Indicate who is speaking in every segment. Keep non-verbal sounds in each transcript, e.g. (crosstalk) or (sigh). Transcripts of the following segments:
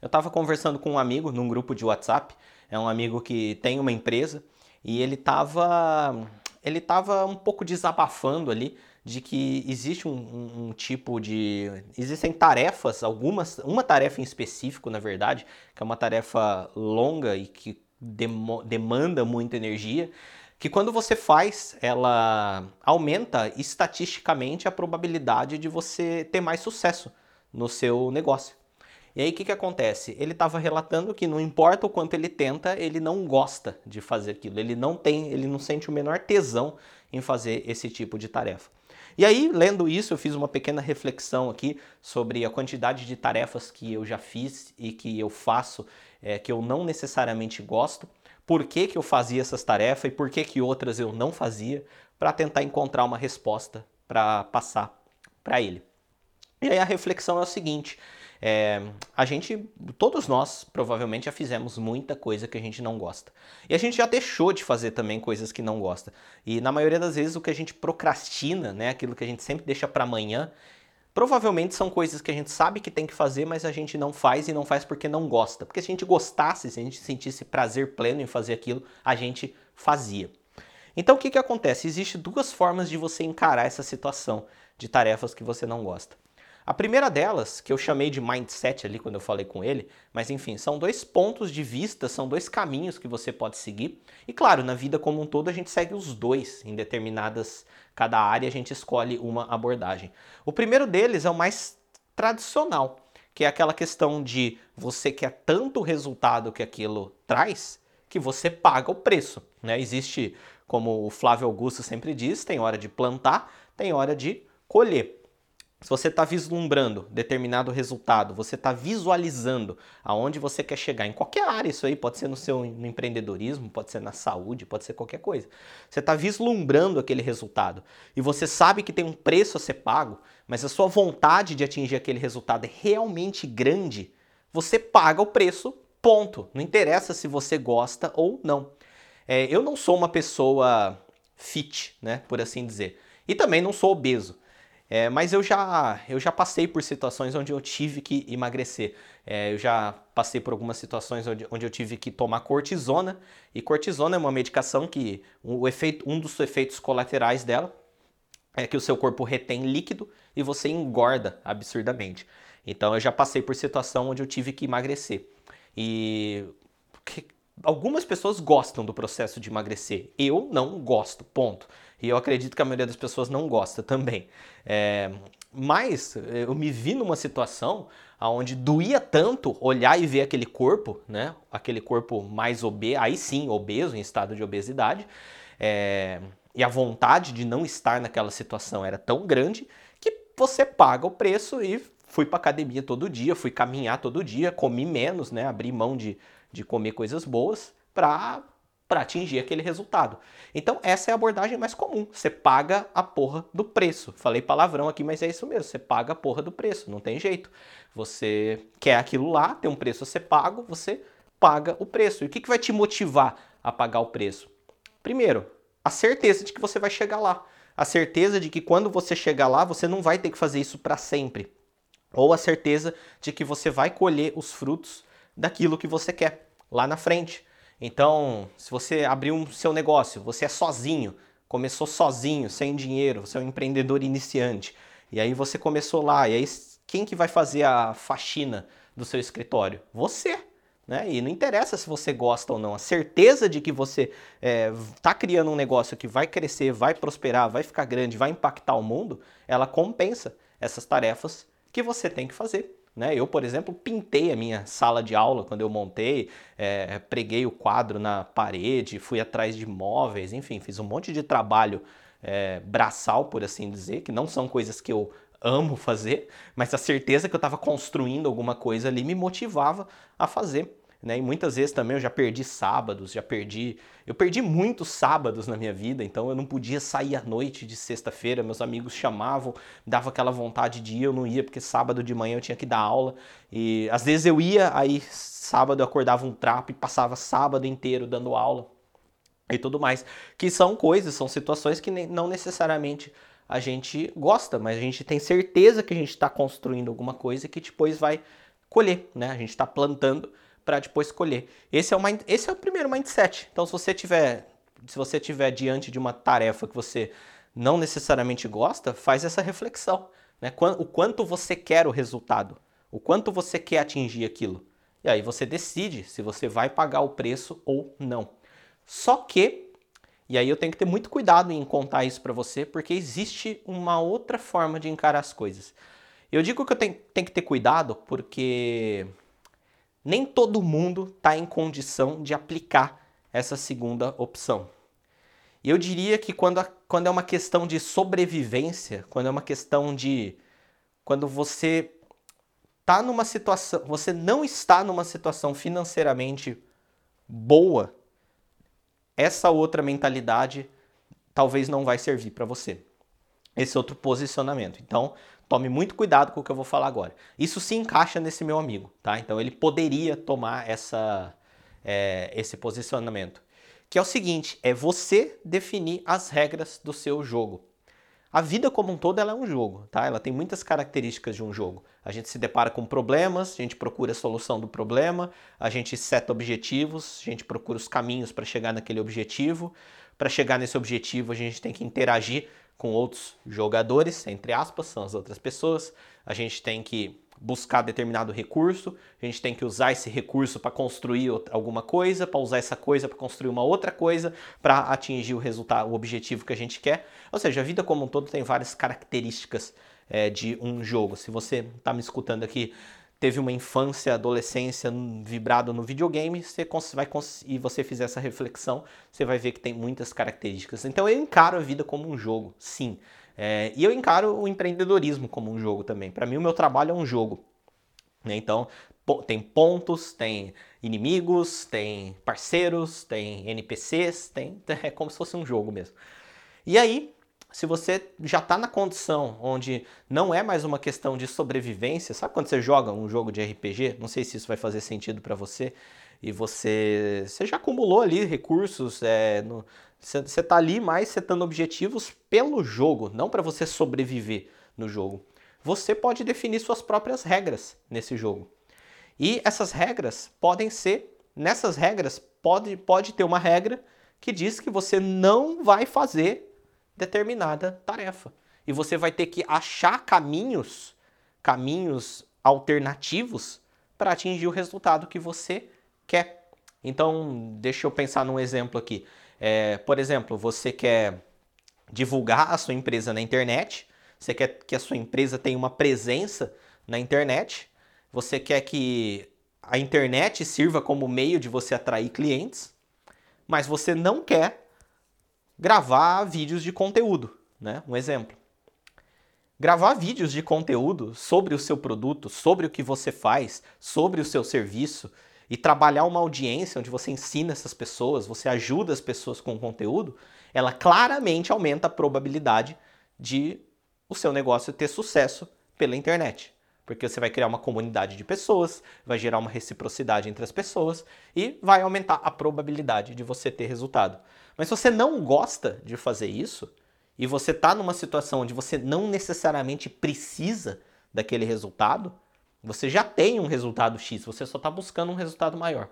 Speaker 1: Eu estava conversando com um amigo num grupo de WhatsApp, é um amigo que tem uma empresa, e ele estava ele tava um pouco desabafando ali de que existe um, um, um, tipo de. Existem tarefas, algumas, uma tarefa em específico, na verdade, que é uma tarefa longa e que demo, demanda muita energia, que quando você faz, ela aumenta estatisticamente a probabilidade de você ter mais sucesso no seu negócio. E aí o que, que acontece? Ele estava relatando que não importa o quanto ele tenta, ele não gosta de fazer aquilo. Ele não tem, ele não sente o menor tesão em fazer esse tipo de tarefa. E aí, lendo isso, eu fiz uma pequena reflexão aqui sobre a quantidade de tarefas que eu já fiz e que eu faço, é, que eu não necessariamente gosto, por que, que eu fazia essas tarefas e por que, que outras eu não fazia, para tentar encontrar uma resposta para passar para ele. E aí a reflexão é o seguinte: é, a gente, todos nós, provavelmente já fizemos muita coisa que a gente não gosta. E a gente já deixou de fazer também coisas que não gosta. E na maioria das vezes o que a gente procrastina, né, aquilo que a gente sempre deixa para amanhã, provavelmente são coisas que a gente sabe que tem que fazer, mas a gente não faz e não faz porque não gosta. Porque se a gente gostasse, se a gente sentisse prazer pleno em fazer aquilo, a gente fazia. Então o que, que acontece? Existem duas formas de você encarar essa situação de tarefas que você não gosta. A primeira delas, que eu chamei de mindset ali quando eu falei com ele, mas enfim, são dois pontos de vista, são dois caminhos que você pode seguir. E claro, na vida como um todo a gente segue os dois em determinadas cada área a gente escolhe uma abordagem. O primeiro deles é o mais tradicional, que é aquela questão de você quer tanto resultado que aquilo traz que você paga o preço. Né? Existe, como o Flávio Augusto sempre diz, tem hora de plantar, tem hora de colher. Se você está vislumbrando determinado resultado, você está visualizando aonde você quer chegar, em qualquer área, isso aí pode ser no seu no empreendedorismo, pode ser na saúde, pode ser qualquer coisa. Você está vislumbrando aquele resultado e você sabe que tem um preço a ser pago, mas a sua vontade de atingir aquele resultado é realmente grande, você paga o preço, ponto. Não interessa se você gosta ou não. É, eu não sou uma pessoa fit, né, por assim dizer, e também não sou obeso. É, mas eu já, eu já passei por situações onde eu tive que emagrecer. É, eu já passei por algumas situações onde, onde eu tive que tomar cortisona. E cortisona é uma medicação que o efeito, um dos efeitos colaterais dela é que o seu corpo retém líquido e você engorda absurdamente. Então eu já passei por situação onde eu tive que emagrecer. E algumas pessoas gostam do processo de emagrecer. Eu não gosto, ponto. E eu acredito que a maioria das pessoas não gosta também. É, mas eu me vi numa situação onde doía tanto olhar e ver aquele corpo, né? Aquele corpo mais obeso, aí sim, obeso, em estado de obesidade. É, e a vontade de não estar naquela situação era tão grande que você paga o preço e fui para academia todo dia, fui caminhar todo dia, comi menos, né? Abri mão de, de comer coisas boas para para atingir aquele resultado. Então, essa é a abordagem mais comum. Você paga a porra do preço. Falei palavrão aqui, mas é isso mesmo. Você paga a porra do preço, não tem jeito. Você quer aquilo lá, tem um preço a ser pago, você paga o preço. E o que, que vai te motivar a pagar o preço? Primeiro, a certeza de que você vai chegar lá. A certeza de que quando você chegar lá, você não vai ter que fazer isso para sempre. Ou a certeza de que você vai colher os frutos daquilo que você quer lá na frente. Então, se você abrir um seu negócio, você é sozinho, começou sozinho, sem dinheiro, você é um empreendedor iniciante. E aí você começou lá, e aí quem que vai fazer a faxina do seu escritório? Você. Né? E não interessa se você gosta ou não, a certeza de que você está é, tá criando um negócio que vai crescer, vai prosperar, vai ficar grande, vai impactar o mundo, ela compensa essas tarefas que você tem que fazer. Né? Eu, por exemplo, pintei a minha sala de aula quando eu montei, é, preguei o quadro na parede, fui atrás de móveis, enfim, fiz um monte de trabalho é, braçal, por assim dizer, que não são coisas que eu amo (laughs) fazer, mas a certeza que eu estava construindo alguma coisa ali me motivava a fazer. Né? E muitas vezes também eu já perdi sábados, já perdi. Eu perdi muitos sábados na minha vida, então eu não podia sair à noite de sexta-feira. Meus amigos chamavam, dava aquela vontade de ir, eu não ia, porque sábado de manhã eu tinha que dar aula. E às vezes eu ia, aí sábado eu acordava um trapo e passava sábado inteiro dando aula e tudo mais. Que são coisas, são situações que não necessariamente a gente gosta, mas a gente tem certeza que a gente está construindo alguma coisa que depois vai colher, né? A gente está plantando para depois colher. Esse é, o, esse é o primeiro mindset. Então, se você tiver, se você tiver diante de uma tarefa que você não necessariamente gosta, faz essa reflexão. Né? O quanto você quer o resultado, o quanto você quer atingir aquilo. E aí você decide se você vai pagar o preço ou não. Só que, e aí eu tenho que ter muito cuidado em contar isso para você, porque existe uma outra forma de encarar as coisas. Eu digo que eu tenho, tenho que ter cuidado porque nem todo mundo está em condição de aplicar essa segunda opção. E eu diria que quando, quando é uma questão de sobrevivência, quando é uma questão de. Quando você está numa situação. Você não está numa situação financeiramente boa, essa outra mentalidade talvez não vai servir para você. Esse outro posicionamento. Então, Tome muito cuidado com o que eu vou falar agora. Isso se encaixa nesse meu amigo, tá? Então ele poderia tomar essa, é, esse posicionamento. Que é o seguinte, é você definir as regras do seu jogo. A vida como um todo ela é um jogo, tá? Ela tem muitas características de um jogo. A gente se depara com problemas, a gente procura a solução do problema, a gente seta objetivos, a gente procura os caminhos para chegar naquele objetivo. Para chegar nesse objetivo, a gente tem que interagir com outros jogadores, entre aspas, são as outras pessoas. A gente tem que buscar determinado recurso, a gente tem que usar esse recurso para construir alguma coisa, para usar essa coisa para construir uma outra coisa, para atingir o resultado, o objetivo que a gente quer. Ou seja, a vida como um todo tem várias características é, de um jogo. Se você está me escutando aqui teve uma infância, adolescência vibrado no videogame, você vai e você fizer essa reflexão, você vai ver que tem muitas características. Então eu encaro a vida como um jogo, sim. É, e eu encaro o empreendedorismo como um jogo também. Para mim, o meu trabalho é um jogo. Né? Então, tem pontos, tem inimigos, tem parceiros, tem NPCs, tem, (laughs) é como se fosse um jogo mesmo. E aí, se você já está na condição onde não é mais uma questão de sobrevivência, sabe quando você joga um jogo de RPG? Não sei se isso vai fazer sentido para você. E você, você já acumulou ali recursos, é, no, você está ali mais setando objetivos pelo jogo, não para você sobreviver no jogo. Você pode definir suas próprias regras nesse jogo. E essas regras podem ser, nessas regras, pode, pode ter uma regra que diz que você não vai fazer determinada tarefa. E você vai ter que achar caminhos, caminhos alternativos para atingir o resultado que você quer. Então, deixa eu pensar num exemplo aqui. É, por exemplo, você quer divulgar a sua empresa na internet, você quer que a sua empresa tenha uma presença na internet, você quer que a internet sirva como meio de você atrair clientes, mas você não quer gravar vídeos de conteúdo, né? Um exemplo. Gravar vídeos de conteúdo sobre o seu produto, sobre o que você faz, sobre o seu serviço e trabalhar uma audiência onde você ensina essas pessoas, você ajuda as pessoas com o conteúdo, ela claramente aumenta a probabilidade de o seu negócio ter sucesso pela internet. Porque você vai criar uma comunidade de pessoas, vai gerar uma reciprocidade entre as pessoas e vai aumentar a probabilidade de você ter resultado. Mas se você não gosta de fazer isso e você está numa situação onde você não necessariamente precisa daquele resultado, você já tem um resultado X, você só está buscando um resultado maior.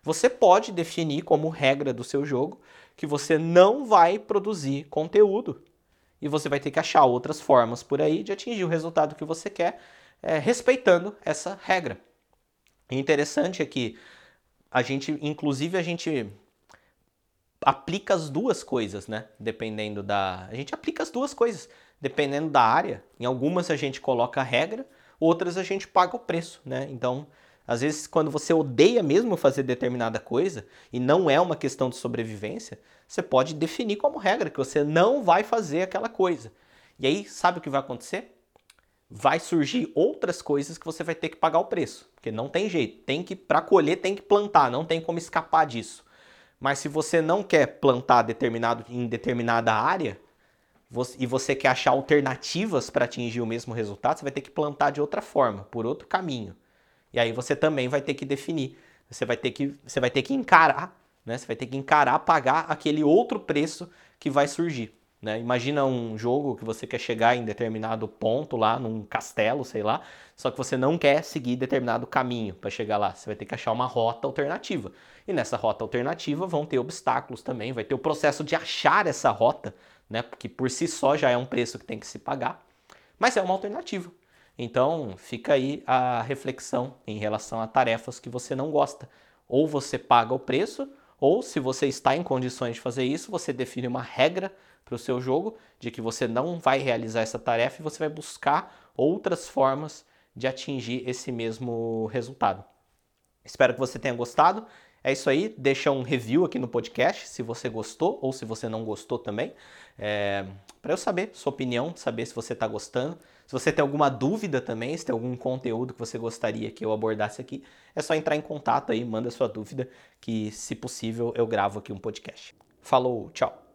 Speaker 1: Você pode definir como regra do seu jogo que você não vai produzir conteúdo e você vai ter que achar outras formas por aí de atingir o resultado que você quer, é, respeitando essa regra. O interessante é que a gente, inclusive, a gente aplica as duas coisas, né? Dependendo da. A gente aplica as duas coisas, dependendo da área. Em algumas a gente coloca a regra, outras a gente paga o preço, né? Então, às vezes, quando você odeia mesmo fazer determinada coisa e não é uma questão de sobrevivência, você pode definir como regra que você não vai fazer aquela coisa. E aí, sabe o que vai acontecer? Vai surgir outras coisas que você vai ter que pagar o preço, porque não tem jeito. Tem que para colher, tem que plantar, não tem como escapar disso. Mas se você não quer plantar determinado, em determinada área você, e você quer achar alternativas para atingir o mesmo resultado, você vai ter que plantar de outra forma, por outro caminho. E aí você também vai ter que definir. Você vai ter que, você vai ter que encarar, né? Você vai ter que encarar, pagar aquele outro preço que vai surgir. Né? Imagina um jogo que você quer chegar em determinado ponto lá, num castelo, sei lá, só que você não quer seguir determinado caminho para chegar lá. Você vai ter que achar uma rota alternativa. E nessa rota alternativa vão ter obstáculos também, vai ter o processo de achar essa rota, né? Porque por si só já é um preço que tem que se pagar, mas é uma alternativa. Então fica aí a reflexão em relação a tarefas que você não gosta. Ou você paga o preço, ou se você está em condições de fazer isso, você define uma regra para o seu jogo de que você não vai realizar essa tarefa e você vai buscar outras formas de atingir esse mesmo resultado. Espero que você tenha gostado. É isso aí, deixa um review aqui no podcast se você gostou ou se você não gostou também, é, para eu saber sua opinião, saber se você está gostando. Se você tem alguma dúvida também, se tem algum conteúdo que você gostaria que eu abordasse aqui, é só entrar em contato aí, manda sua dúvida, que se possível eu gravo aqui um podcast. Falou, tchau!